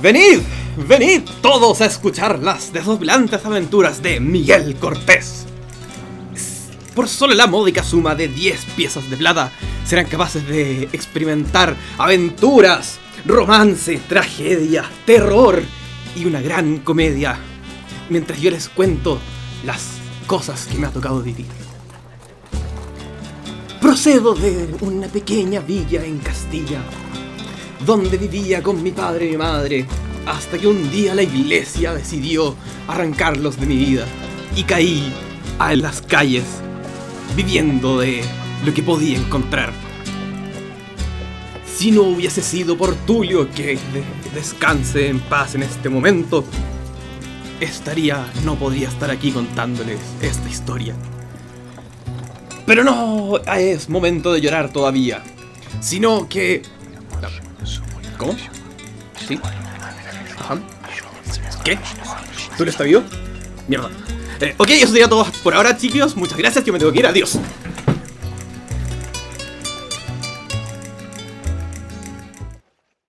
Venid, venid todos a escuchar las desoplantes aventuras de Miguel Cortés. Por solo la módica suma de 10 piezas de plata serán capaces de experimentar aventuras, romance, tragedia, terror y una gran comedia. Mientras yo les cuento las cosas que me ha tocado vivir. Procedo de una pequeña villa en Castilla, donde vivía con mi padre y mi madre, hasta que un día la iglesia decidió arrancarlos de mi vida y caí a las calles viviendo de lo que podía encontrar. Si no hubiese sido por Tulio que de- descanse en paz en este momento, estaría, no podría estar aquí contándoles esta historia. Pero no es momento de llorar todavía, sino que... ¿Cómo? ¿Sí? Ajá. ¿Qué? ¿Tú está vivo? Mierda. Eh, ok, eso sería todo por ahora, chicos. Muchas gracias, yo me tengo que ir. Adiós.